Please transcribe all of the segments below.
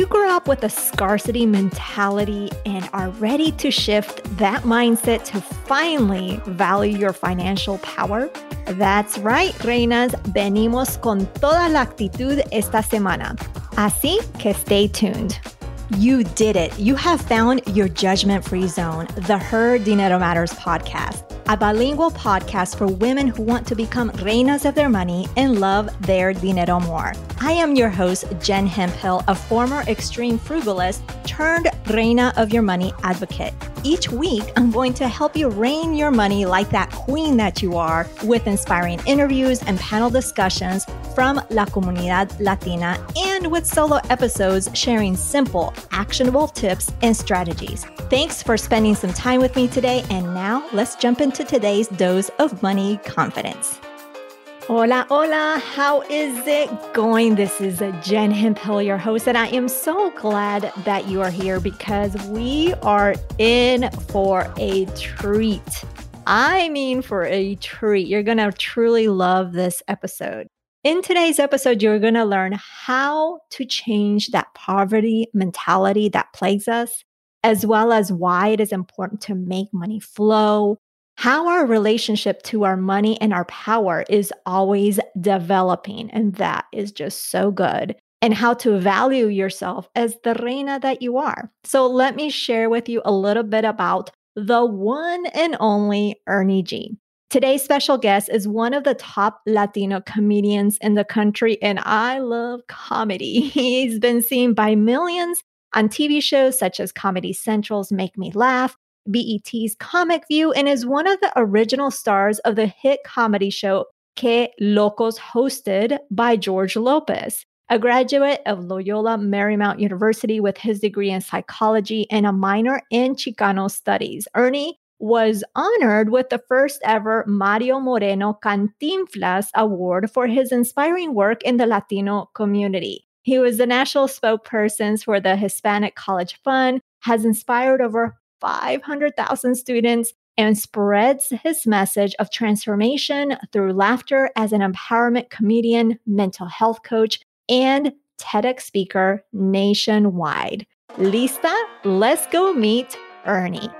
you grow up with a scarcity mentality and are ready to shift that mindset to finally value your financial power? That's right, reinas, venimos con toda la actitud esta semana. Así que stay tuned. You did it. You have found your judgment free zone, the Her Dinero Matters podcast a bilingual podcast for women who want to become reinas of their money and love their dinero more. I am your host, Jen Hemphill, a former extreme frugalist turned reina of your money advocate. Each week, I'm going to help you reign your money like that queen that you are with inspiring interviews and panel discussions from La Comunidad Latina and with solo episodes sharing simple, actionable tips and strategies. Thanks for spending some time with me today. And now let's jump into today's dose of money confidence. Hola, hola. How is it going? This is Jen Hemphill, your host, and I am so glad that you are here because we are in for a treat. I mean, for a treat. You're going to truly love this episode. In today's episode, you're going to learn how to change that poverty mentality that plagues us, as well as why it is important to make money flow, how our relationship to our money and our power is always developing. And that is just so good. And how to value yourself as the reina that you are. So, let me share with you a little bit about the one and only Ernie G. Today's special guest is one of the top Latino comedians in the country, and I love comedy. He's been seen by millions on TV shows such as Comedy Central's Make Me Laugh BET's Comic View and is one of the original stars of the hit comedy show Que Locos, hosted by George Lopez. A graduate of Loyola Marymount University with his degree in psychology and a minor in Chicano studies, Ernie was honored with the first ever Mario Moreno Cantinflas Award for his inspiring work in the Latino community. He was the national spokesperson for the Hispanic College Fund, has inspired over 500,000 students and spreads his message of transformation through laughter as an empowerment comedian, mental health coach, and TEDx speaker nationwide. Lista, let's go meet Ernie.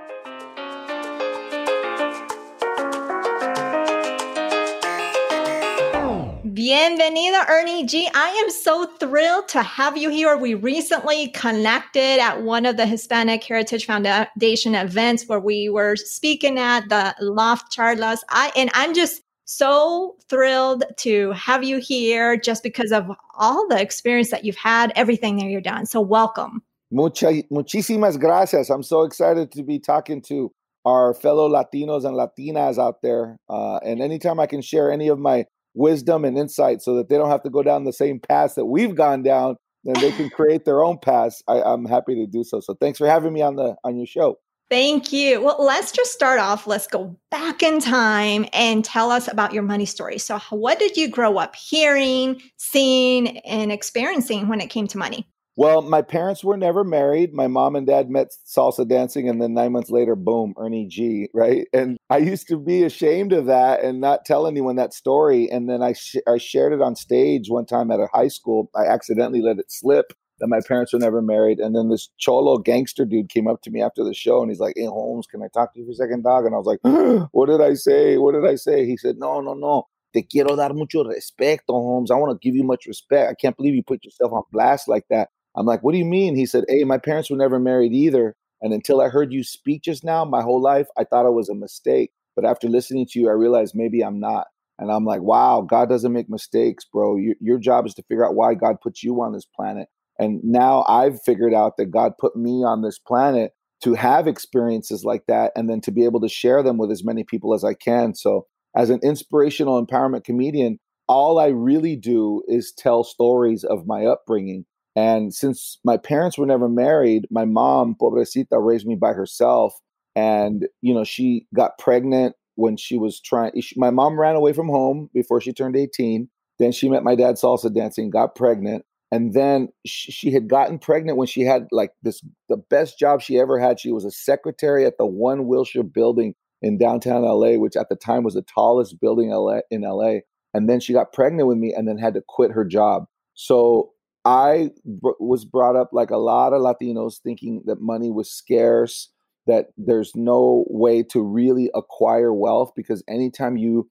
Bienvenido, Ernie G. I am so thrilled to have you here. We recently connected at one of the Hispanic Heritage Foundation events where we were speaking at the Loft Charlas. I and I'm just so thrilled to have you here just because of all the experience that you've had, everything that you've done. So welcome. Mucha, muchísimas gracias. I'm so excited to be talking to our fellow Latinos and Latinas out there. Uh, and anytime I can share any of my wisdom and insight so that they don't have to go down the same path that we've gone down and they can create their own paths I, i'm happy to do so so thanks for having me on the on your show Thank you. Well, let's just start off. Let's go back in time and tell us about your money story. So, what did you grow up hearing, seeing, and experiencing when it came to money? Well, my parents were never married. My mom and dad met salsa dancing, and then nine months later, boom, Ernie G, right? And I used to be ashamed of that and not tell anyone that story. And then I, sh- I shared it on stage one time at a high school. I accidentally let it slip that my parents were never married. And then this cholo gangster dude came up to me after the show and he's like, Hey, Holmes, can I talk to you for a second, dog? And I was like, What did I say? What did I say? He said, No, no, no. Te quiero dar mucho respeto, Holmes. I want to give you much respect. I can't believe you put yourself on blast like that. I'm like, what do you mean? He said, hey, my parents were never married either. And until I heard you speak just now, my whole life, I thought it was a mistake. But after listening to you, I realized maybe I'm not. And I'm like, wow, God doesn't make mistakes, bro. Your, your job is to figure out why God put you on this planet. And now I've figured out that God put me on this planet to have experiences like that and then to be able to share them with as many people as I can. So, as an inspirational empowerment comedian, all I really do is tell stories of my upbringing and since my parents were never married, my mom, pobrecita, raised me by herself. And, you know, she got pregnant when she was trying. My mom ran away from home before she turned 18. Then she met my dad salsa dancing, got pregnant. And then she, she had gotten pregnant when she had like this, the best job she ever had. She was a secretary at the One Wilshire building in downtown LA, which at the time was the tallest building in LA. And then she got pregnant with me and then had to quit her job. So I b- was brought up like a lot of Latinos thinking that money was scarce, that there's no way to really acquire wealth because anytime you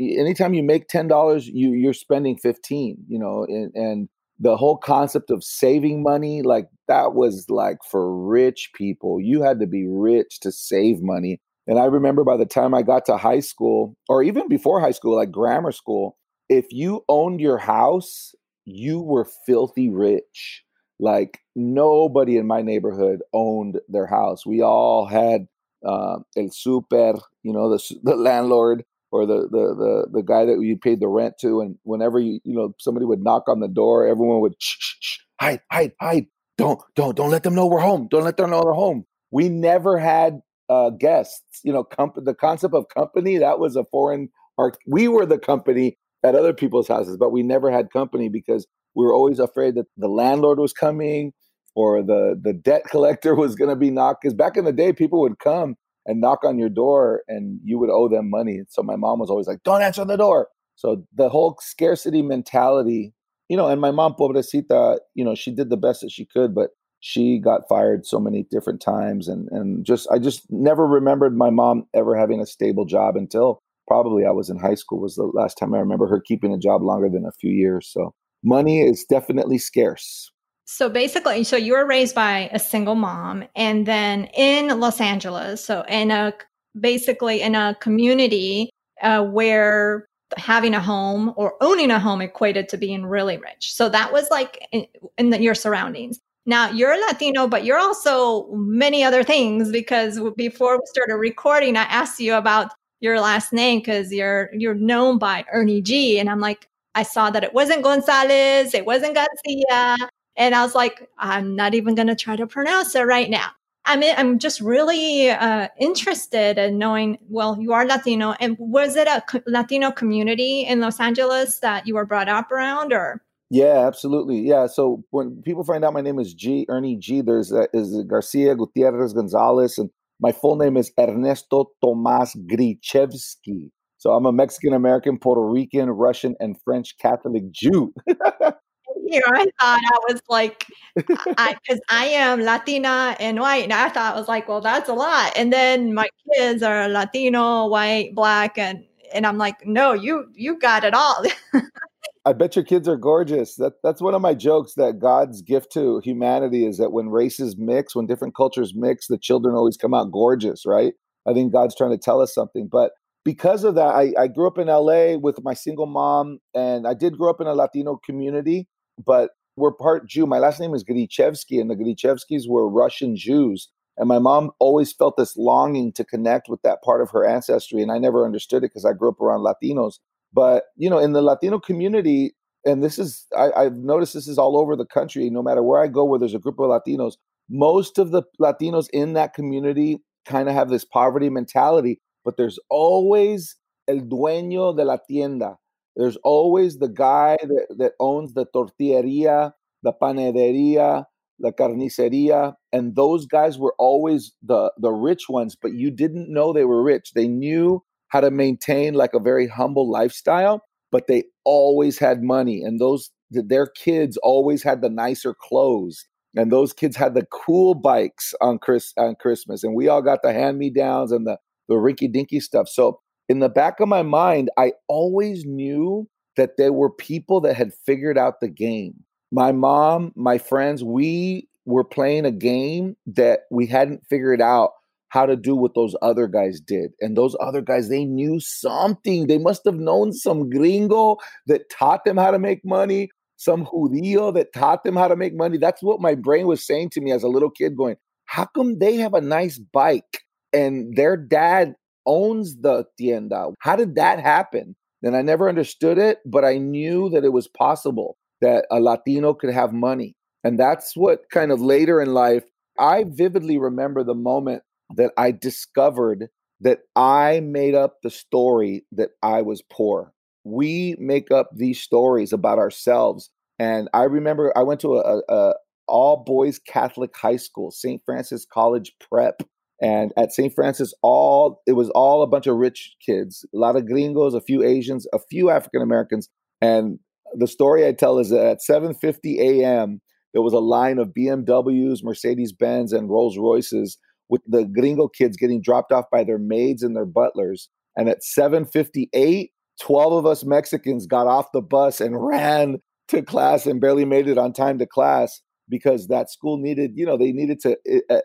anytime you make $10 you you're spending 15 you know and, and the whole concept of saving money like that was like for rich people. You had to be rich to save money. And i remember by the time i got to high school or even before high school like grammar school if you owned your house you were filthy rich. Like nobody in my neighborhood owned their house. We all had uh, el super you know the, the landlord or the, the the the guy that you paid the rent to and whenever you you know somebody would knock on the door everyone would shh, shh, shh, hide hide hide. Don't don't don't let them know we're home. Don't let them know we're home. We never had uh, guests you know comp- the concept of company that was a foreign art we were the company at other people's houses but we never had company because we were always afraid that the landlord was coming or the the debt collector was going to be knocked because back in the day people would come and knock on your door and you would owe them money. So my mom was always like, don't answer the door. So the whole scarcity mentality, you know, and my mom, pobrecita, you know, she did the best that she could, but she got fired so many different times. And, and just, I just never remembered my mom ever having a stable job until probably I was in high school was the last time I remember her keeping a job longer than a few years. So money is definitely scarce. So basically, so you were raised by a single mom, and then in Los Angeles, so in a basically in a community uh, where having a home or owning a home equated to being really rich. So that was like in, in the, your surroundings. Now you're Latino, but you're also many other things because before we started recording, I asked you about your last name because you're you're known by Ernie G, and I'm like, I saw that it wasn't Gonzalez, it wasn't Garcia, and I was like, I'm not even going to try to pronounce it right now. I mean, I'm just really uh, interested in knowing. Well, you are Latino, and was it a Latino community in Los Angeles that you were brought up around, or? Yeah, absolutely. Yeah. So when people find out my name is G Ernie G, there's is Garcia Gutierrez Gonzalez, and my full name is Ernesto Tomas Grichevsky. So I'm a Mexican American, Puerto Rican, Russian, and French Catholic Jew. you know, I thought I was like, I because I am Latina and white, and I thought I was like, well, that's a lot. And then my kids are Latino, white, black, and and I'm like, no, you you got it all. I bet your kids are gorgeous. That that's one of my jokes that God's gift to humanity is that when races mix, when different cultures mix, the children always come out gorgeous, right? I think God's trying to tell us something. But because of that, I, I grew up in LA with my single mom, and I did grow up in a Latino community but we're part Jew. My last name is Grichevsky, and the Grichevskys were Russian Jews. And my mom always felt this longing to connect with that part of her ancestry. And I never understood it because I grew up around Latinos. But, you know, in the Latino community, and this is, I, I've noticed this is all over the country, no matter where I go where there's a group of Latinos, most of the Latinos in that community kind of have this poverty mentality, but there's always el dueño de la tienda, there's always the guy that, that owns the tortilleria, the panaderia, the carniceria, and those guys were always the the rich ones, but you didn't know they were rich. They knew how to maintain like a very humble lifestyle, but they always had money, and those their kids always had the nicer clothes, and those kids had the cool bikes on Chris on Christmas, and we all got the hand me downs and the the rinky dinky stuff. So in the back of my mind, I always knew that there were people that had figured out the game. My mom, my friends, we were playing a game that we hadn't figured out how to do what those other guys did. And those other guys, they knew something. They must have known some gringo that taught them how to make money, some judío that taught them how to make money. That's what my brain was saying to me as a little kid going, how come they have a nice bike and their dad owns the tienda. How did that happen? And I never understood it, but I knew that it was possible that a Latino could have money. And that's what kind of later in life, I vividly remember the moment that I discovered that I made up the story that I was poor. We make up these stories about ourselves. And I remember I went to a, a all boys Catholic high school, St. Francis College Prep. And at St. Francis, all it was all a bunch of rich kids, a lot of gringos, a few Asians, a few African Americans, and the story I tell is that at 7:50 a.m. there was a line of BMWs, Mercedes Benz, and Rolls Royces with the gringo kids getting dropped off by their maids and their butlers. And at 7:58, 12 of us Mexicans got off the bus and ran to class and barely made it on time to class because that school needed, you know, they needed to uh,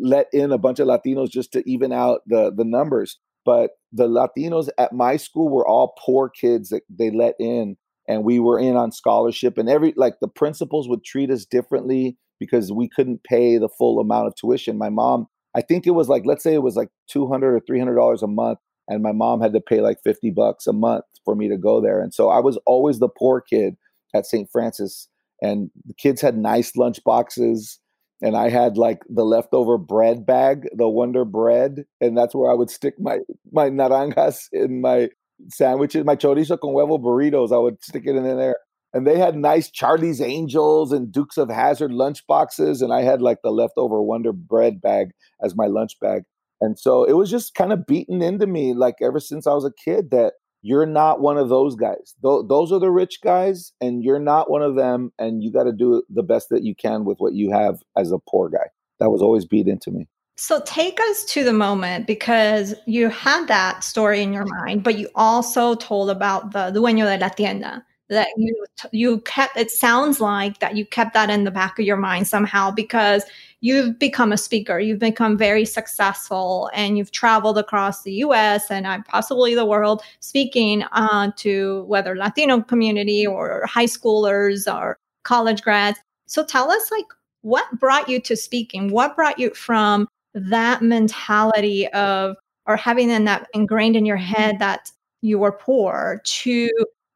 let in a bunch of Latinos just to even out the the numbers. But the Latinos at my school were all poor kids that they let in, and we were in on scholarship. And every like the principals would treat us differently because we couldn't pay the full amount of tuition. My mom, I think it was like, let's say it was like two hundred or three hundred dollars a month, and my mom had to pay like fifty bucks a month for me to go there. And so I was always the poor kid at St. Francis and the kids had nice lunch boxes and I had like the leftover bread bag, the Wonder Bread, and that's where I would stick my my naranjas in my sandwiches, my chorizo con huevo burritos. I would stick it in there, and they had nice Charlie's Angels and Dukes of Hazzard lunch boxes, and I had like the leftover Wonder Bread bag as my lunch bag, and so it was just kind of beaten into me like ever since I was a kid that you're not one of those guys. Th- those are the rich guys, and you're not one of them. And you got to do the best that you can with what you have as a poor guy. That was always beat into me. So take us to the moment because you had that story in your mind, but you also told about the dueño de la tienda that you you kept. It sounds like that you kept that in the back of your mind somehow because you've become a speaker, you've become very successful, and you've traveled across the US and uh, possibly the world speaking uh, to whether Latino community or high schoolers or college grads. So tell us, like, what brought you to speaking? What brought you from that mentality of, or having in that ingrained in your head that you were poor to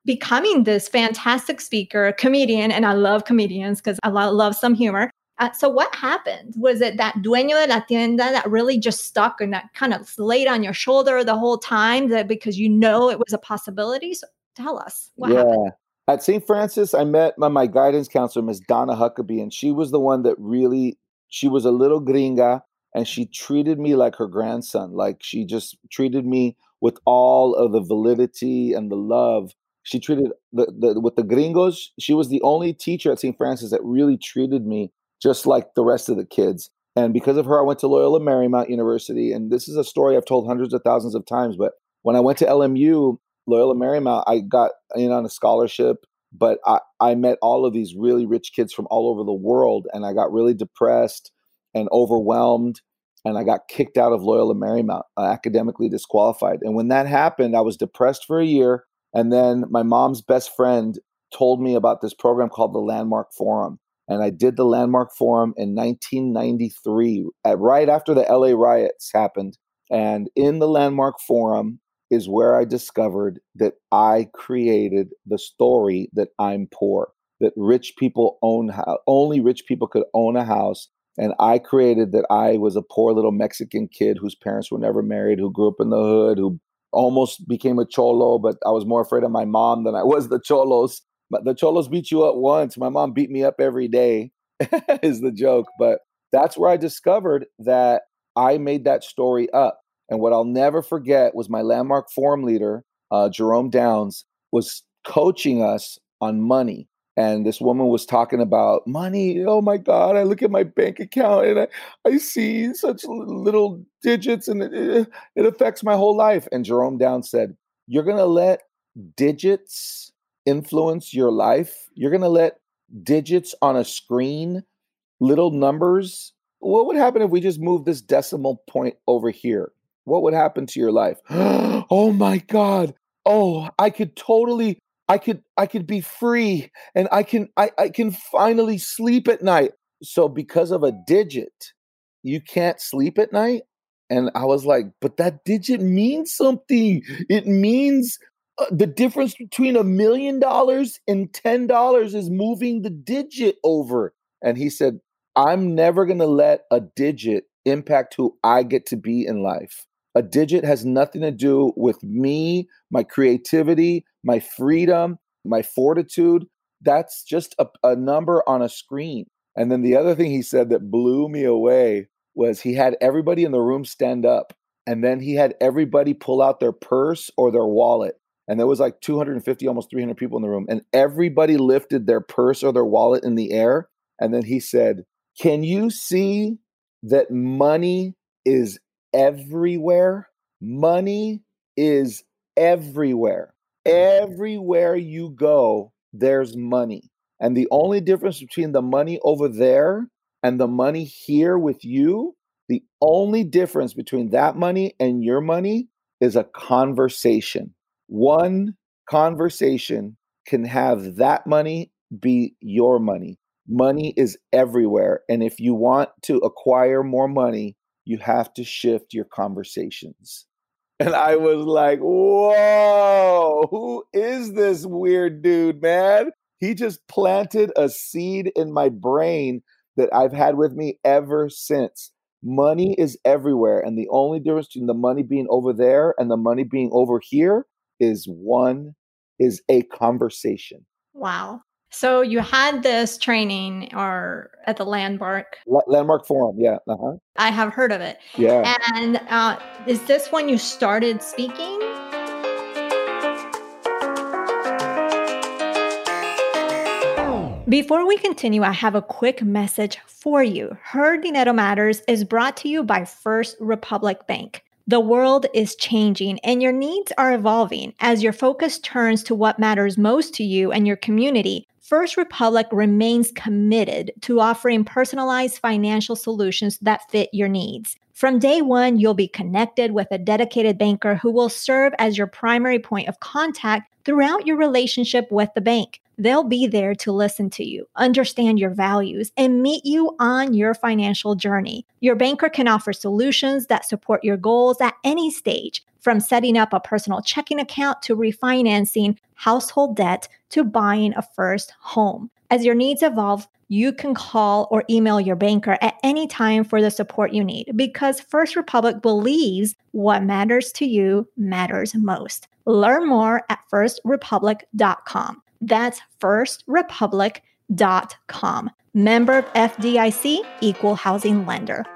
becoming this fantastic speaker, comedian, and I love comedians because I love some humor. Uh, so what happened? Was it that dueño de la tienda that really just stuck and that kind of laid on your shoulder the whole time that because you know it was a possibility? So tell us what yeah. happened. At St. Francis, I met my, my guidance counselor, Miss Donna Huckabee, and she was the one that really, she was a little gringa and she treated me like her grandson. Like she just treated me with all of the validity and the love. She treated the, the with the gringos. She was the only teacher at St. Francis that really treated me just like the rest of the kids. And because of her, I went to Loyola Marymount University. And this is a story I've told hundreds of thousands of times. But when I went to LMU, Loyola Marymount, I got in on a scholarship. But I, I met all of these really rich kids from all over the world. And I got really depressed and overwhelmed. And I got kicked out of Loyola Marymount, uh, academically disqualified. And when that happened, I was depressed for a year. And then my mom's best friend told me about this program called the Landmark Forum and I did the Landmark Forum in 1993, at, right after the LA riots happened. And in the Landmark Forum is where I discovered that I created the story that I'm poor, that rich people own only rich people could own a house. And I created that I was a poor little Mexican kid whose parents were never married, who grew up in the hood, who almost became a cholo, but I was more afraid of my mom than I was the cholos But the Cholos beat you up once. My mom beat me up every day, is the joke. But that's where I discovered that I made that story up. And what I'll never forget was my landmark forum leader, uh, Jerome Downs, was coaching us on money. And this woman was talking about money. Oh my God, I look at my bank account and I, I see such little digits and it, it affects my whole life. And Jerome Down said, You're going to let digits influence your life. You're going to let digits on a screen, little numbers. What would happen if we just moved this decimal point over here? What would happen to your life? oh my God. Oh, I could totally I could I could be free and I can I, I can finally sleep at night. So because of a digit, you can't sleep at night? And I was like, but that digit means something. It means uh, the difference between a million dollars and ten dollars is moving the digit over. And he said, I'm never to let a digit impact who I get to be in life. A digit has nothing to do with me, my creativity, my freedom, my fortitude. That's just a, a number on a screen. And then the other thing he said that blew me away was he had everybody in the room stand up and then he had everybody pull out their purse or their wallet and there was like 250 almost 300 people in the room and everybody lifted their purse or their wallet in the air and then he said can you see that money is everywhere. Money is everywhere. Everywhere you go there's money. And the only difference between the money over there and the money here with you the only difference between that money and your money is a conversation. One conversation can have that money be your money. Money is everywhere. And if you want to acquire more money, you have to shift your conversations. And I was like, whoa, who is this weird dude, man? He just planted a seed in my brain that I've had with me ever since. Money is everywhere. And the only difference between the money being over there and the money being over here is one is a conversation. Wow. So you had this training or at the landmark landmark forum, yeah. Uh-huh. I have heard of it. Yeah. And uh, is this when you started speaking? Before we continue, I have a quick message for you. Her Dinero Matters is brought to you by First Republic Bank. The world is changing and your needs are evolving as your focus turns to what matters most to you and your community. First Republic remains committed to offering personalized financial solutions that fit your needs. From day one, you'll be connected with a dedicated banker who will serve as your primary point of contact throughout your relationship with the bank. They'll be there to listen to you, understand your values, and meet you on your financial journey. Your banker can offer solutions that support your goals at any stage, from setting up a personal checking account to refinancing household debt to buying a first home. As your needs evolve, you can call or email your banker at any time for the support you need because First Republic believes what matters to you matters most. Learn more at firstrepublic.com. That's firstrepublic.com. Member of FDIC, equal housing lender.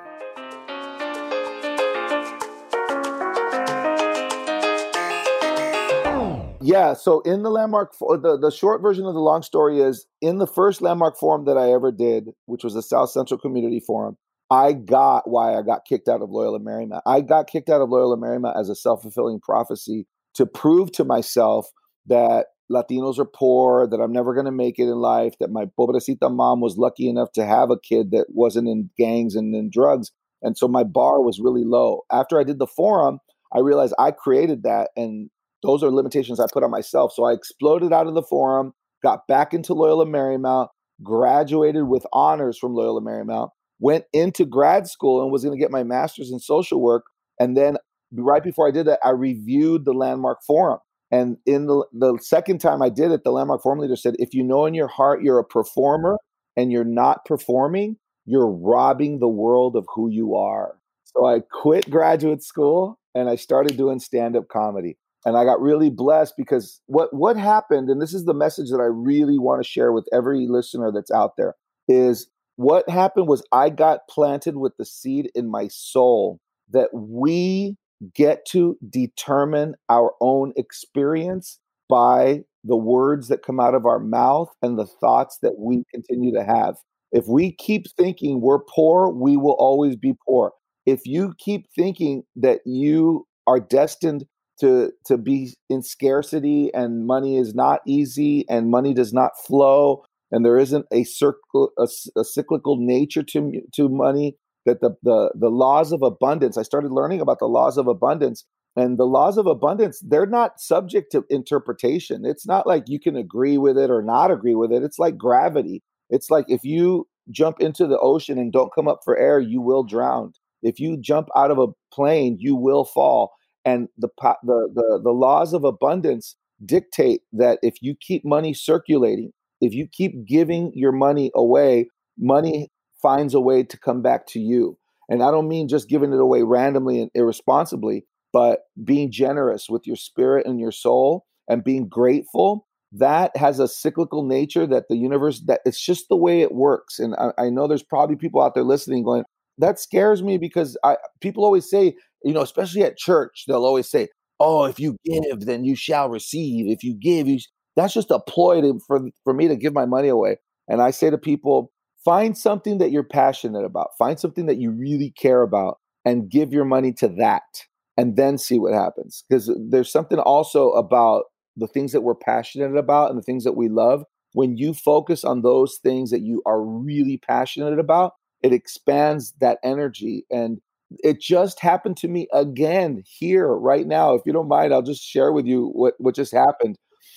Yeah, so in the landmark, the, the short version of the long story is in the first landmark forum that I ever did, which was the South Central Community Forum, I got why I got kicked out of Loyola Marymount. I got kicked out of Loyola Marymount as a self fulfilling prophecy to prove to myself that Latinos are poor, that I'm never going to make it in life, that my pobrecita mom was lucky enough to have a kid that wasn't in gangs and in drugs. And so my bar was really low. After I did the forum, I realized I created that. And those are limitations I put on myself. So I exploded out of the forum, got back into Loyola Marymount, graduated with honors from Loyola Marymount, went into grad school and was going to get my master's in social work. And then right before I did that, I reviewed the landmark forum. And in the, the second time I did it, the landmark forum leader said, if you know in your heart you're a performer and you're not performing, you're robbing the world of who you are. So I quit graduate school and I started doing stand-up comedy. And I got really blessed because what what happened, and this is the message that I really want to share with every listener that's out there, is what happened was I got planted with the seed in my soul that we get to determine our own experience by the words that come out of our mouth and the thoughts that we continue to have. If we keep thinking we're poor, we will always be poor. If you keep thinking that you are destined to to be in scarcity and money is not easy and money does not flow and there isn't a circle a, a cyclical nature to to money that the, the the laws of abundance i started learning about the laws of abundance and the laws of abundance they're not subject to interpretation. It's not like you can agree with it or not agree with it. It's like gravity. It's like if you jump into the ocean and don't come up for air you will drown. If you jump out of a plane you will fall and the the the, the laws of abundance dictate that if you keep money circulating if you keep giving your money away money finds a way to come back to you. And I don't mean just giving it away randomly and irresponsibly, but being generous with your spirit and your soul and being grateful. That has a cyclical nature that the universe, that it's just the way it works. And I, I know there's probably people out there listening going, that scares me because I, people always say, you know, especially at church, they'll always say, oh, if you give, then you shall receive. If you give, you. Sh-. That's just a ploy to, for for me to give my money away. And I say to people, find something that you're passionate about. Find something that you really care about, and give your money to that, and then see what happens. Because there's something also about the things that we're passionate about and the things that we love. When you focus on those things that you are really passionate about, it expands that energy and it just happened to me again here right now. If you don't mind, I'll just share with you what, what just happened.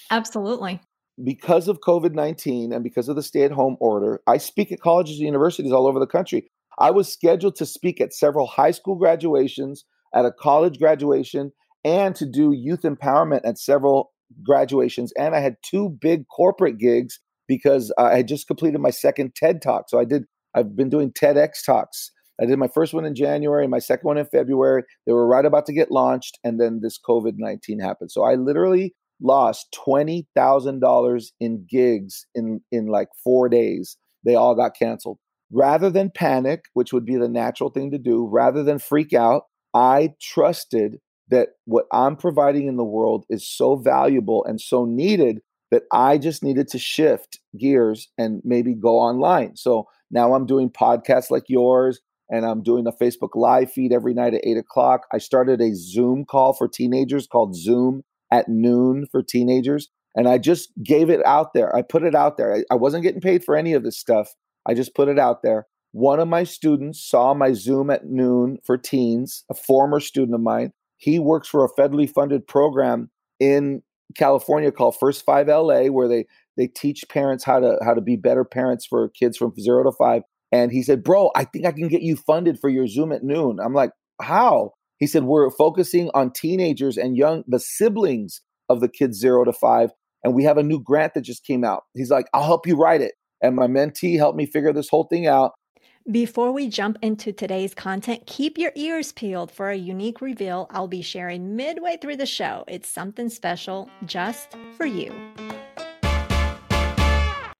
Absolutely. Because of COVID 19 and because of the stay at home order, I speak at colleges and universities all over the country. I was scheduled to speak at several high school graduations, at a college graduation, and to do youth empowerment at several graduations. And I had two big corporate gigs because I had just completed my second TED talk. So I did, I've been doing TEDx talks I did my first one in January, my second one in February. They were right about to get launched, and then this COVID 19 happened. So I literally lost $20,000 in gigs in, in like four days. They all got canceled. Rather than panic, which would be the natural thing to do, rather than freak out, I trusted that what I'm providing in the world is so valuable and so needed that I just needed to shift gears and maybe go online. So now I'm doing podcasts like yours and I'm doing a Facebook live feed every night at eight o'clock. I started a Zoom call for teenagers called Zoom at noon for teenagers. And I just gave it out there. I put it out there. I, I wasn't getting paid for any of this stuff. I just put it out there. One of my students saw my Zoom at noon for teens, a former student of mine. He works for a federally funded program in California called First Five LA, where they they teach parents how to how to be better parents for kids from zero to five. And he said, Bro, I think I can get you funded for your Zoom at noon. I'm like, How? He said, We're focusing on teenagers and young, the siblings of the kids zero to five. And we have a new grant that just came out. He's like, I'll help you write it. And my mentee helped me figure this whole thing out. Before we jump into today's content, keep your ears peeled for a unique reveal I'll be sharing midway through the show. It's something special just for you.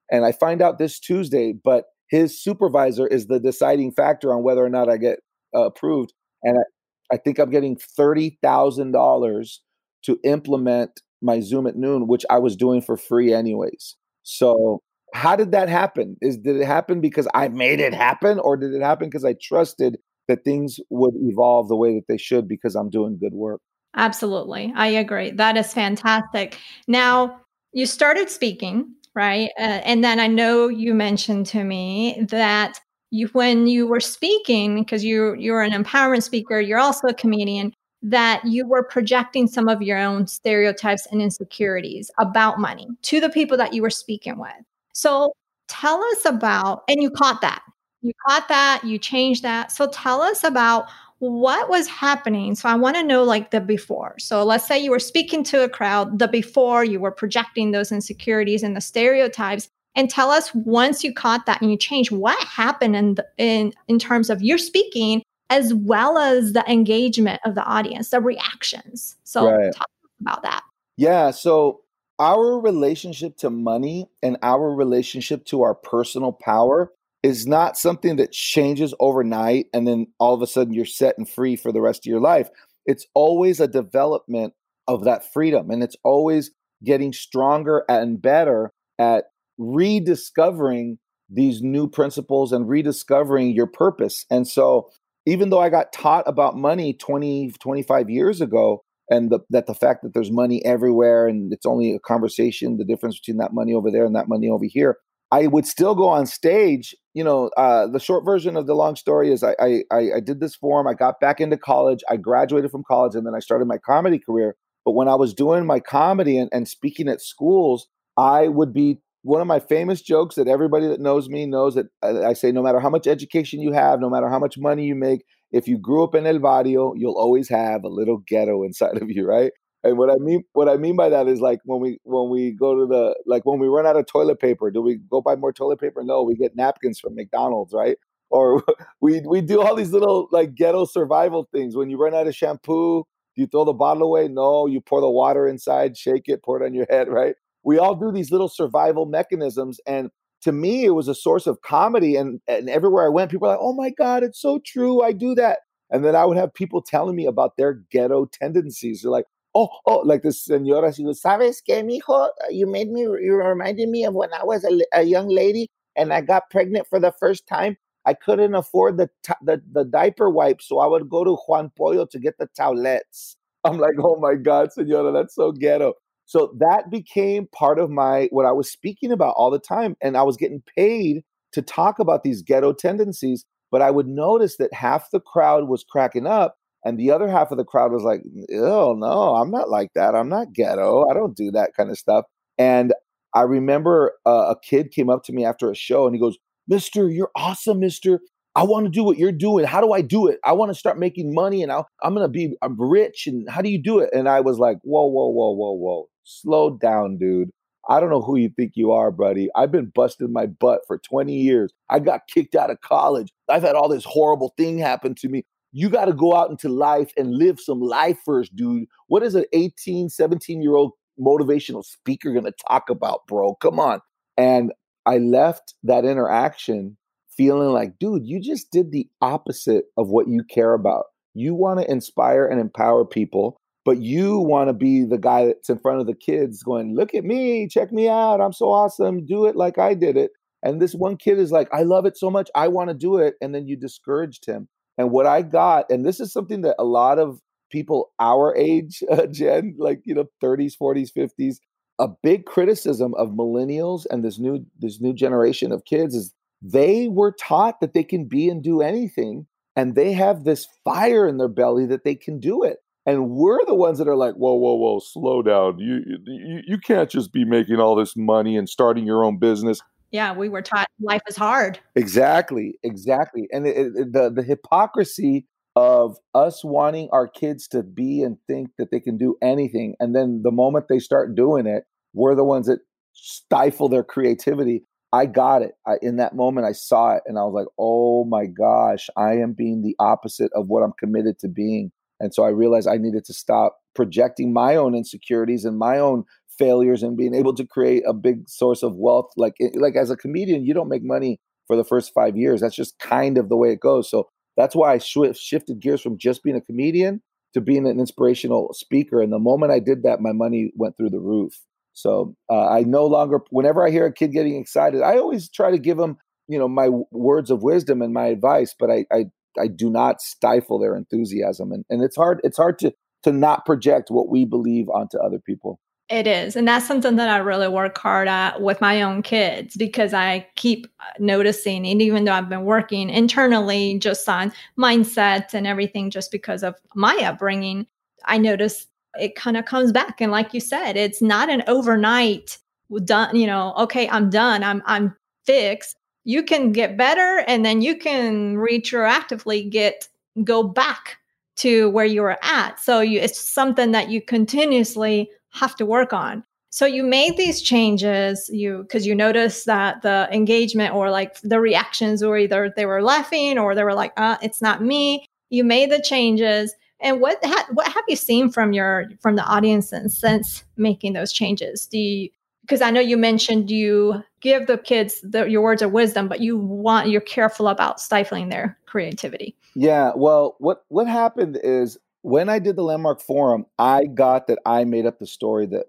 And I find out this Tuesday, but his supervisor is the deciding factor on whether or not I get uh, approved. And I, I think I'm getting thirty thousand dollars to implement my Zoom at noon, which I was doing for free anyways. So how did that happen? Is did it happen because I made it happen, or did it happen because I trusted that things would evolve the way that they should because I'm doing good work? Absolutely. I agree. That is fantastic. Now, you started speaking right? Uh, and then I know you mentioned to me that you, when you were speaking, because you you're an empowerment speaker, you're also a comedian, that you were projecting some of your own stereotypes and insecurities about money to the people that you were speaking with. So tell us about, and you caught that. You caught that, you changed that. So tell us about what was happening? So i want to know like the before. So let's say you were speaking to a crowd the before you were projecting those insecurities and the stereotypes and tell us once you caught that and you changed what happened in the, in in terms of your speaking as well as the engagement of the audience the reactions. So right. talk about that. Yeah so our relationship to money and our relationship to our personal power is not something that changes overnight and then all of a sudden you're set and free for the rest of your life. It's always a development of that freedom and it's always getting stronger and better at rediscovering these new principles and rediscovering your purpose. And so even though I got taught about money 20 25 years ago and the, that the fact that there's money everywhere and it's only a conversation the difference between that money over there and that money over here I would still go on stage. You know, uh, the short version of the long story is I, I I did this form. I got back into college. I graduated from college, and then I started my comedy career. But when I was doing my comedy and, and speaking at schools, I would be one of my famous jokes that everybody that knows me knows that I, I say no matter how much education you have, no matter how much money you make, if you grew up in El Barrio, you'll always have a little ghetto inside of you, right? And what I mean what I mean by that is like when we when we go to the like when we run out of toilet paper, do we go buy more toilet paper? No, we get napkins from McDonald's, right? Or we we do all these little like ghetto survival things. When you run out of shampoo, do you throw the bottle away? No, you pour the water inside, shake it, pour it on your head, right? We all do these little survival mechanisms and to me it was a source of comedy and and everywhere I went people are like, "Oh my god, it's so true. I do that." And then I would have people telling me about their ghetto tendencies. They're like, oh, oh, like the senora, she goes, ¿sabes qué, mijo? You made me, you reminded me of when I was a, a young lady and I got pregnant for the first time. I couldn't afford the, t- the the diaper wipes, so I would go to Juan Pollo to get the towelettes. I'm like, oh my God, senora, that's so ghetto. So that became part of my what I was speaking about all the time. And I was getting paid to talk about these ghetto tendencies. But I would notice that half the crowd was cracking up and the other half of the crowd was like, oh no, I'm not like that. I'm not ghetto. I don't do that kind of stuff. And I remember uh, a kid came up to me after a show and he goes, Mister, you're awesome, Mister. I want to do what you're doing. How do I do it? I want to start making money and i am going to be I'm rich. And how do you do it? And I was like, whoa, whoa, whoa, whoa, whoa. Slow down, dude. I don't know who you think you are, buddy. I've been busting my butt for 20 years. I got kicked out of college. I've had all this horrible thing happen to me. You got to go out into life and live some life first, dude. What is an 18, 17 year old motivational speaker going to talk about, bro? Come on. And I left that interaction feeling like, dude, you just did the opposite of what you care about. You want to inspire and empower people, but you want to be the guy that's in front of the kids going, look at me, check me out. I'm so awesome. Do it like I did it. And this one kid is like, I love it so much. I want to do it. And then you discouraged him. And what I got, and this is something that a lot of people our age, uh, Jen, like, you know, 30s, 40s, 50s, a big criticism of millennials and this new this new generation of kids is they were taught that they can be and do anything and they have this fire in their belly that they can do it. And we're the ones that are like whoa whoa whoa slow down. You you, you can't just be making all this money and starting your own business yeah we were taught life is hard exactly exactly and it, it, the the hypocrisy of us wanting our kids to be and think that they can do anything and then the moment they start doing it we're the ones that stifle their creativity I got it. I, in that moment, I saw it and I was like, oh my gosh, I am being the opposite of what I'm committed to being. And so I realized I needed to stop projecting my own insecurities and my own failures and being able to create a big source of wealth. Like, like as a comedian, you don't make money for the first five years. That's just kind of the way it goes. So that's why I sh- shifted gears from just being a comedian to being an inspirational speaker. And the moment I did that, my money went through the roof. So uh, I no longer, whenever I hear a kid getting excited, I always try to give them, you know, my words of wisdom and my advice, but I, I, I do not stifle their enthusiasm, and and it's hard, it's hard to to not project what we believe onto other people. It is. And that's something that I really work hard at with my own kids because I keep noticing, and even though I've been working internally just on mindset and everything, just because of my upbringing, I notice it kind of comes back. And like you said, it's not an overnight done, you know, okay, I'm done, I'm I'm fixed. You can get better and then you can retroactively get go back to where you were at. So you, it's something that you continuously have to work on. So you made these changes, you because you noticed that the engagement or like the reactions were either they were laughing or they were like, uh, it's not me. You made the changes and what ha- what have you seen from your from the audience since making those changes? Do you because I know you mentioned you give the kids the, your words of wisdom, but you want you're careful about stifling their creativity. Yeah, well, what what happened is when I did the landmark forum, I got that I made up the story that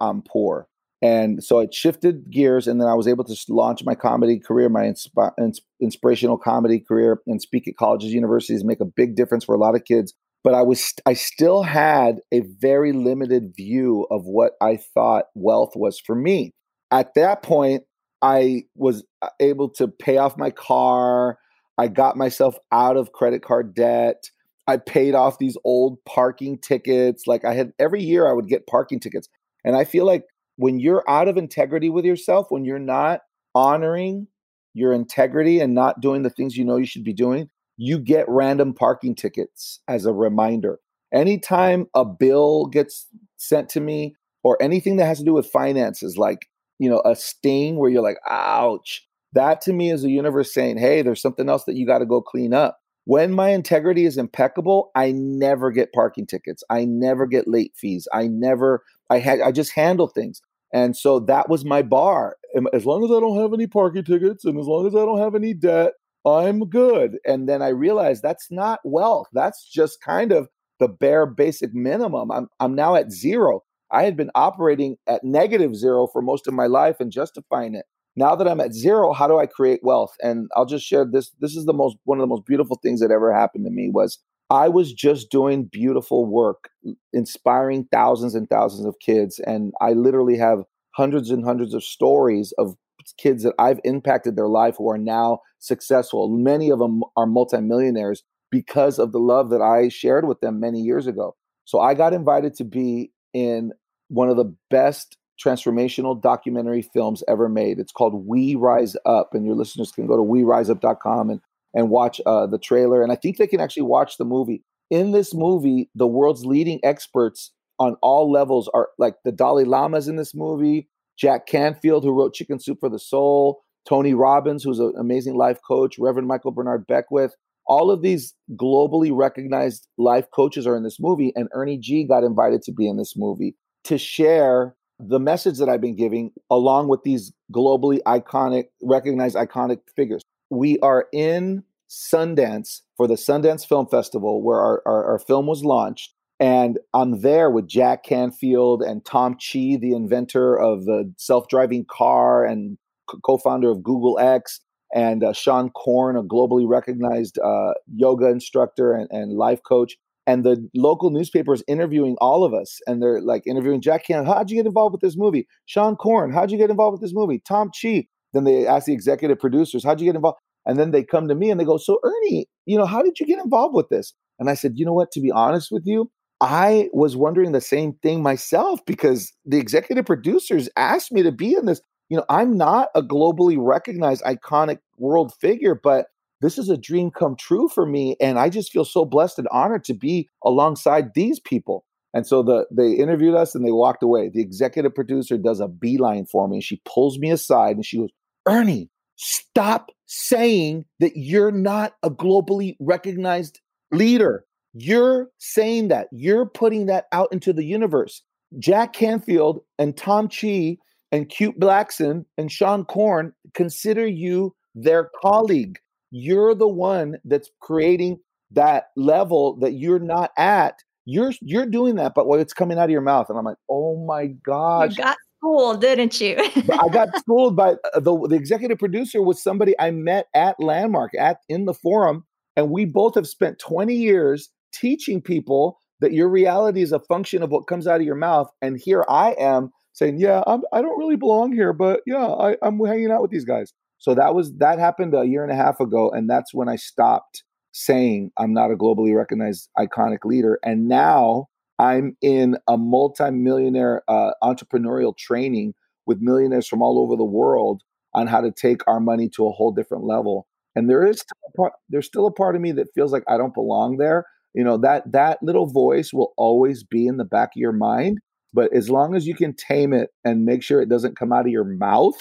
I'm poor, and so it shifted gears, and then I was able to launch my comedy career, my insp- inspirational comedy career, and speak at colleges, universities, make a big difference for a lot of kids but I was I still had a very limited view of what I thought wealth was for me. At that point, I was uh, able to pay off my car. I got myself out of credit card debt. I paid off these old parking tickets. Like I had every year I would get parking tickets. And I feel like when you're out of integrity with yourself, when you're not honoring your integrity and not doing the things you know you should be doing, you get random parking tickets as a reminder. Anytime a bill gets sent to me or anything that has to do with finances, like, you know, a sting where you're like, ouch, that to me is the universe saying, hey, there's something else that you got to go clean up. When my integrity is impeccable, I never get parking tickets. I never get late fees. I never, I had, I just handle things. And so that was my bar. As long as I don't have any parking tickets and as long as I don't have any debt I'm good. And then I realized that's not wealth. That's just kind of the bare basic minimum. I'm I'm now at zero. I had been operating at negative zero for most of my life and justifying it. Now that I'm at zero, how do I create wealth? And I'll just share this. This is the most one of the most beautiful things that ever happened to me was I was just doing beautiful work, inspiring thousands and thousands of kids. And I literally have hundreds and hundreds of stories of kids that I've impacted their life who are now successful. Many of them are multimillionaires because of the love that I shared with them many years ago. So I got invited to be in one of the best transformational documentary films ever made. It's called We Rise Up, and your listeners can go to weriseup.com and and watch uh, the trailer. And I think they can actually watch the movie. In this movie, the world's leading experts on all levels are like the Dalai Lama's in this movie, Jack Canfield, who wrote Chicken Soup for the Soul, Tony Robbins, who's an amazing life coach, Reverend Michael Bernard Beckwith. All of these globally recognized life coaches are in this movie, and Ernie G got invited to be in this movie to share the message that I've been giving along with these globally iconic, recognized iconic figures we are in Sundance for the Sundance Film Festival where our, our, our film was launched. And I'm there with Jack Canfield and Tom Chi, the inventor of the self driving car and co founder of Google X, and uh, Seane Corn, a globally recognized uh, yoga instructor and, and life coach. And the local newspapers interviewing all of us, and they're like interviewing Jack Canfield. How'd you get involved with this movie? Seane Corn, how'd you get involved with this movie? Tom Chi, then they ask the executive producers, how'd you get involved? And then they come to me and they go, So, Ernie, you know, how did you get involved with this? And I said, You know what? To be honest with you, I was wondering the same thing myself because the executive producers asked me to be in this. You know, I'm not a globally recognized iconic world figure, but this is a dream come true for me. And I just feel so blessed and honored to be alongside these people. And so the they interviewed us and they walked away. The executive producer does a beeline for me. And she pulls me aside and she goes, Ernie, stop saying that you're not a globally recognized leader. You're saying that. You're putting that out into the universe. Jack Canfield and Tom Chi and Kute Blackson and Seane Corn consider you their colleague. You're the one that's creating that level that you're not at. You're you're doing that, but what it's coming out of your mouth, and I'm like, oh my gosh! You got schooled, didn't you? I got schooled by uh, the the executive producer was somebody I met at Landmark at in the forum, and we both have spent 20 years teaching people that your reality is a function of what comes out of your mouth. And here I am saying, "Yeah, I'm, I do not really belong here, but yeah, I, I'm hanging out with these guys." So that was that happened a year and a half ago, and that's when I stopped saying I'm not a globally recognized iconic leader. And now I'm in a multi-millionaire uh, entrepreneurial training with millionaires from all over the world on how to take our money to a whole different level. And there is still part, there's still a part of me that feels like I don't belong there. You know that that little voice will always be in the back of your mind, but as long as you can tame it and make sure it doesn't come out of your mouth,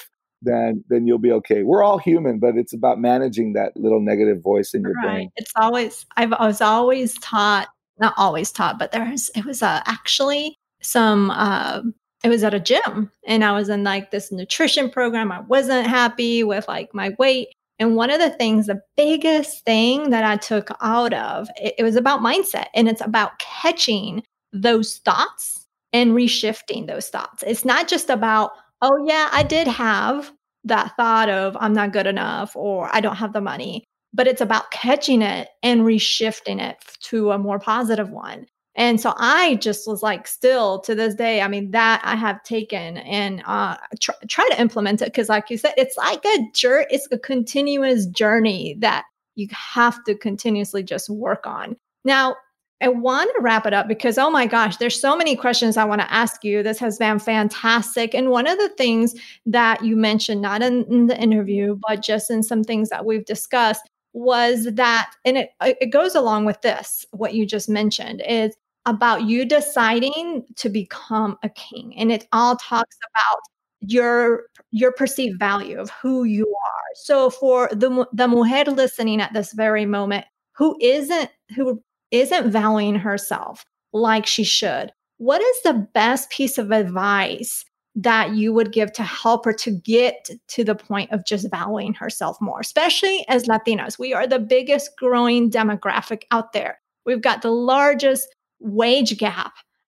then then you'll be okay. We're all human, but it's about managing that little negative voice in your right. brain. It's always I've I was always taught not always taught, but there's it was uh, actually some uh, it was at a gym and I was in like this nutrition program. I wasn't happy with like my weight. And one of the things, the biggest thing that I took out of it, it was about mindset and it's about catching those thoughts and reshifting those thoughts. It's not just about, oh, yeah, I did have that thought of I'm not good enough or I don't have the money but it's about catching it and reshifting it to a more positive one. And so I just was like, still to this day, I mean, that I have taken and uh, try, try to implement it because, like you said, it's like a journey, it's a continuous journey that you have to continuously just work on. Now, I want to wrap it up because, oh my gosh, there's so many questions I want to ask you. This has been fantastic. And one of the things that you mentioned, not in, in the interview, but just in some things that we've discussed, was that, and it, it goes along with this, what you just mentioned is about you deciding to become a king. And it all talks about your your perceived value of who you are. So for the the mujer listening at this very moment who isn't who isn't valuing herself like she should, what is the best piece of advice that you would give to help her to get to the point of just valuing herself more, especially as Latinas? We are the biggest growing demographic out there. We've got the largest wage gap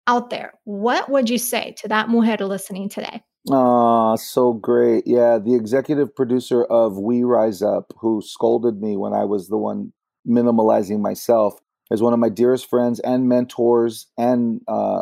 out there. What would you say to that mujer listening today? Ah, so great. Yeah, the executive producer of We Rise Up, who scolded me when I was the one minimalizing myself, is one of my dearest friends and mentors and uh,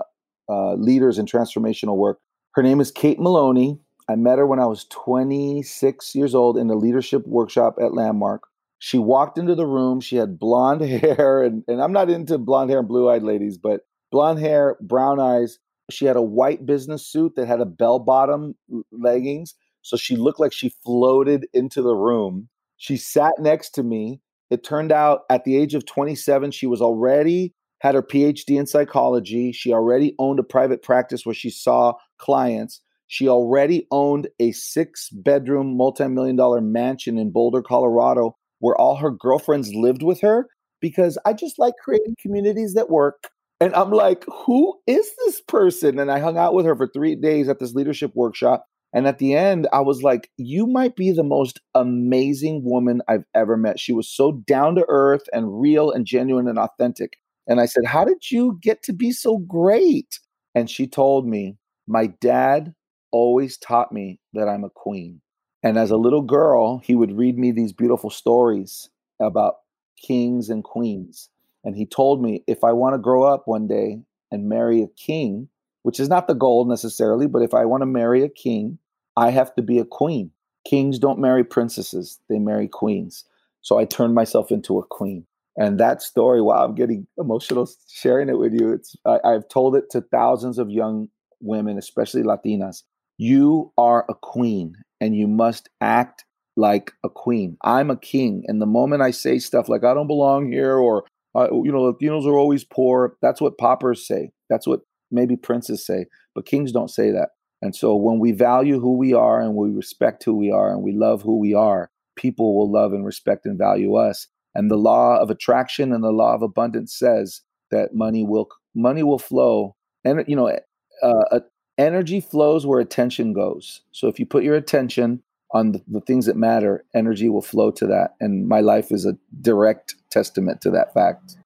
uh, leaders in transformational work. Her name is Kate Maloney. I met her when I was 26 years old in a leadership workshop at Landmark. She walked into the room. She had blonde hair, and, and I'm not into blonde hair and blue eyed ladies, but blonde hair, brown eyes. She had a white business suit that had a bell bottom leggings. So she looked like she floated into the room. She sat next to me. It turned out at the age of 27, she was already had her PhD in psychology. She already owned a private practice where she saw clients. She already owned a six bedroom, multi million dollar mansion in Boulder, Colorado, where all her girlfriends lived with her because I just like creating communities that work. And I'm like, who is this person? And I hung out with her for three days at this leadership workshop. And at the end, I was like, you might be the most amazing woman I've ever met. She was so down to earth and real and genuine and authentic. And I said, How did you get to be so great? And she told me, My dad always taught me that I'm a queen. And as a little girl, he would read me these beautiful stories about kings and queens. And he told me if I want to grow up one day and marry a king, which is not the goal necessarily, but if I want to marry a king, I have to be a queen. Kings don't marry princesses, they marry queens. So I turned myself into a queen. And that story, wow, I'm getting emotional sharing it with you. It's I, I've told it to thousands of young women, especially Latinas. You are a queen and you must act like a queen. I'm a king. And the moment I say stuff like, I don't belong here, or, uh, you know, Latinos are always poor, that's what poppers say. That's what maybe princes say. But kings don't say that. And so when we value who we are and we respect who we are and we love who we are, people will love and respect and value us. And the law of attraction and the law of abundance says that money will money will flow. And you know, uh, energy flows where attention goes. So if you put your attention on the, the, things that matter, energy will flow to that. And my life is a direct testament to that fact.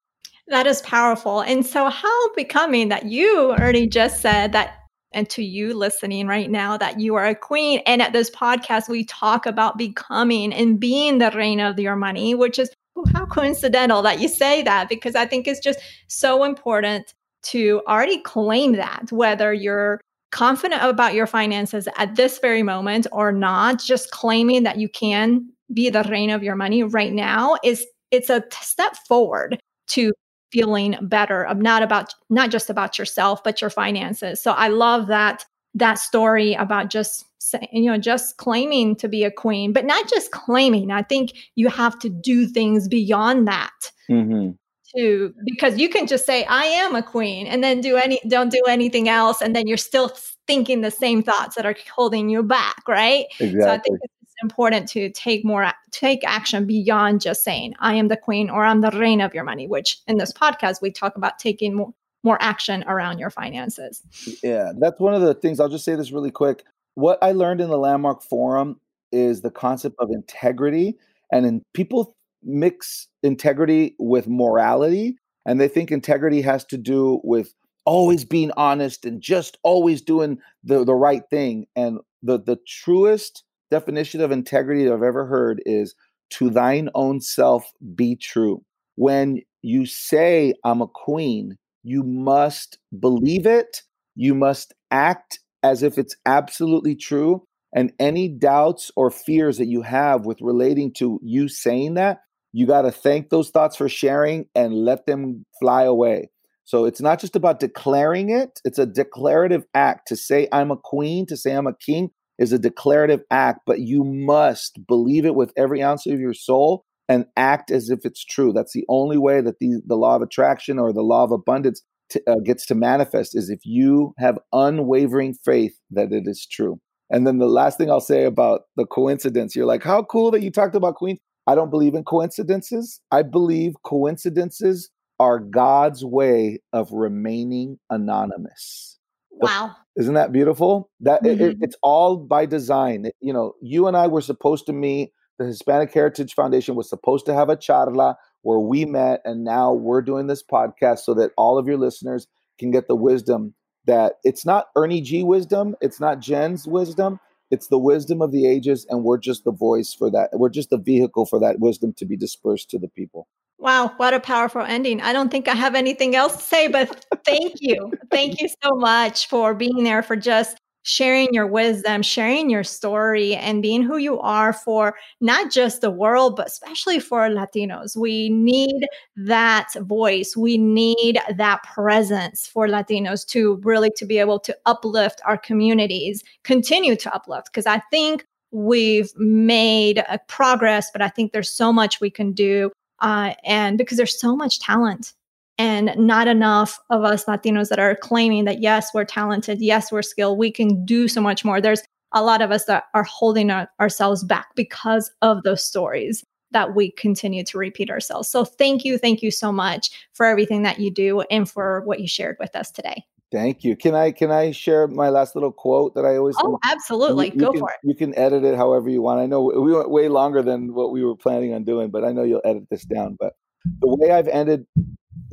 That is powerful. And so, how becoming that you already just said that, and to you listening right now, that you are a queen. And at this podcast, we talk about becoming and being the reina of your money, which is how coincidental that you say that, because I think it's just so important to already claim that, whether you're confident about your finances at this very moment or not, just claiming that you can be the reina of your money right now is it's a step forward to feeling better of not about not just about yourself but your finances. So I love that that story about just saying, you know, just claiming to be a queen, but not just claiming. I think you have to do things beyond that. Mm-hmm to because you can just say I am a queen and then do any don't do anything else and then you're still thinking the same thoughts that are holding you back, right? Exactly. So I think it's important to take more take action beyond just saying I am the queen or I'm the reina of your money, which in this podcast we talk about taking more more action around your finances. Yeah, that's one of the things. I'll just say this really quick. What I learned in the Landmark Forum is the concept of integrity. And in people mix integrity with morality and they think integrity has to do with always being honest and just always doing the, the right thing and the the truest definition of integrity that i've ever heard is to thine own self be true when you say i'm a queen you must believe it you must act as if it's absolutely true and any doubts or fears that you have with relating to you saying that you got to thank those thoughts for sharing and let them fly away. So it's not just about declaring it, it's a declarative act. To say I'm a queen, to say I'm a king is a declarative act, but you must believe it with every ounce of your soul and act as if it's true. That's the only way that the, the law of attraction or the law of abundance uh, gets to manifest is if you have unwavering faith that it is true. And then the last thing I'll say about the coincidence, you're like, how cool that you talked about queens. I don't believe in coincidences. I believe coincidences are God's way of remaining anonymous. Wow. Isn't that beautiful? That mm-hmm. it, it's all by design. you know, you and I were supposed to meet. The Hispanic Heritage Foundation was supposed to have a charla where we met and now we're doing this podcast so that all of your listeners can get the wisdom that it's not Ernie G wisdom, it's not Jen's wisdom, it's the wisdom of the ages and we're just the voice for that. We're just the vehicle for that wisdom to be dispersed to the people. Wow, what a powerful ending. I don't think I have anything else to say, but thank you. thank you so much for being there, for just sharing your wisdom, sharing your story, and being who you are for not just the world, but especially for Latinos. We need that voice. We need that presence for Latinos to really to be able to uplift our communities, continue to uplift. Because I think we've made progress, but I think there's so much we can do. Uh, and because there's so much talent and not enough of us Latinos that are claiming that, yes, we're talented, yes, we're skilled, we can do so much more. There's a lot of us that are holding our, ourselves back because of those stories that we continue to repeat ourselves. So thank you, thank you so much for everything that you do and for what you shared with us today. Thank you. Can I can I share my last little quote that I always? Oh, absolutely. You, you Go can, for it. You can edit it however you want. I know we went way longer than what we were planning on doing, but I know you'll edit this down. But the way I've ended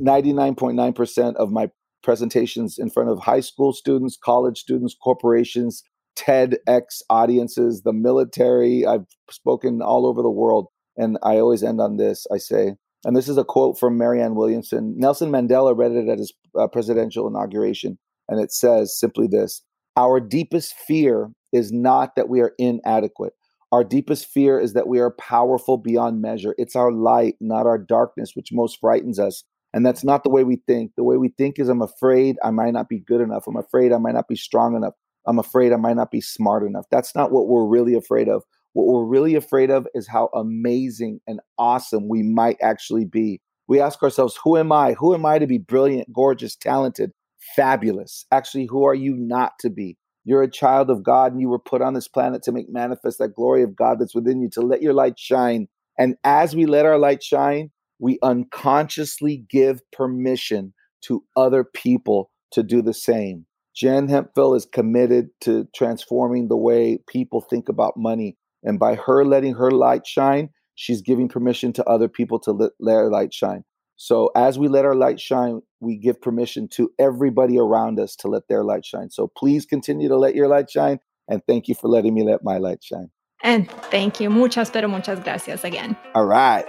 99.9% of my presentations in front of high school students, college students, corporations, TEDx audiences, the military. I've spoken all over the world. And I always end on this. I say, and this is a quote from Marianne Williamson. Nelson Mandela read it at his uh, presidential inauguration. And it says simply this Our deepest fear is not that we are inadequate. Our deepest fear is that we are powerful beyond measure. It's our light, not our darkness, which most frightens us. And that's not the way we think. The way we think is I'm afraid I might not be good enough. I'm afraid I might not be strong enough. I'm afraid I might not be smart enough. That's not what we're really afraid of. What we're really afraid of is how amazing and awesome we might actually be. We ask ourselves, who am I? Who am I to be brilliant, gorgeous, talented, fabulous? Actually, who are you not to be? You're a child of God and you were put on this planet to make manifest that glory of God that's within you, to let your light shine. And as we let our light shine, we unconsciously give permission to other people to do the same. Jen Hemphill is committed to transforming the way people think about money. And by her letting her light shine, she's giving permission to other people to let their light shine. So as we let our light shine, we give permission to everybody around us to let their light shine. So please continue to let your light shine. And thank you for letting me let my light shine. And thank you. Muchas, pero muchas gracias again. All right.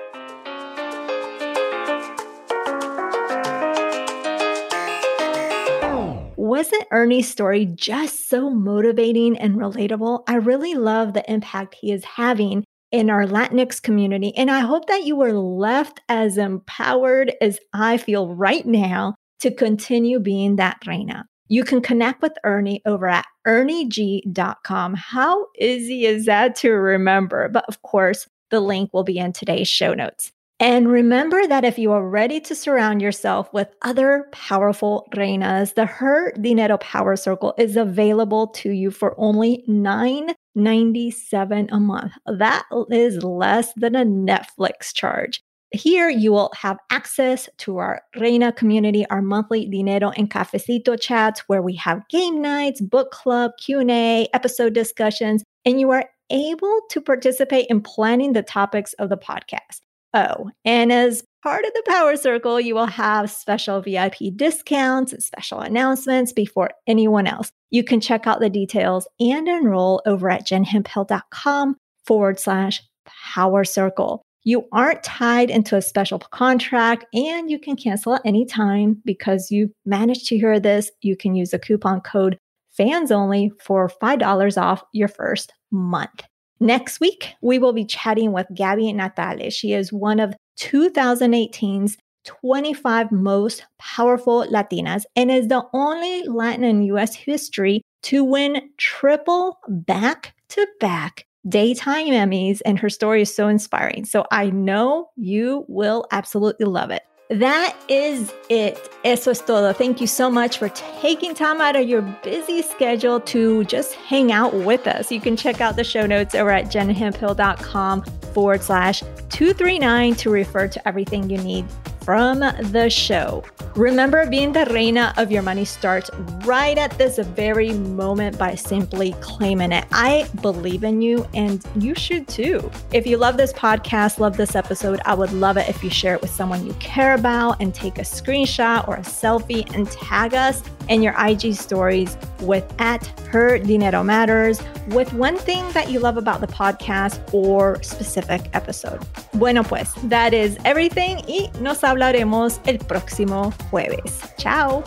Wasn't Ernie's story just so motivating and relatable? I really love the impact he is having in our Latinx community. And I hope that you were left as empowered as I feel right now to continue being that reina. You can connect with Ernie over at ernieg.com. How easy is that to remember? But of course, the link will be in today's show notes. And remember that if you are ready to surround yourself with other powerful reinas, the Her Dinero Power Circle is available to you for only $9.97 a month. That is less than a Netflix charge. Here you will have access to our Reina community, our monthly Dinero and Cafecito chats where we have game nights, book club, Q&A, episode discussions, and you are able to participate in planning the topics of the podcast. Oh, and as part of the Power Circle, you will have special VIP discounts and special announcements before anyone else. You can check out the details and enroll over at jenhemphill.com forward slash Power Circle. You aren't tied into a special contract and you can cancel at any time because you managed to hear this. You can use the coupon code fans only for $5 off your first month. Next week, we will be chatting with Gaby Natale. She is one of 2018's 25 most powerful Latinas and is the only Latin in US history to win triple back to back daytime Emmys. And her story is so inspiring. So I know you will absolutely love it. That is it. Eso es todo. Thank you so much for taking time out of your busy schedule to just hang out with us. You can check out the show notes over at jenhemphill.com forward slash 239 to refer to everything you need from the show. Remember, being the reina of your money starts right at this very moment by simply claiming it. I believe in you, and you should too. If you love this podcast, love this episode, I would love it if you share it with someone you care about and take a screenshot or a selfie and tag us in your IG stories with at her dinero matters with one thing that you love about the podcast or specific episode. Bueno, pues, that is everything y nos hablaremos el próximo jueves. Chao.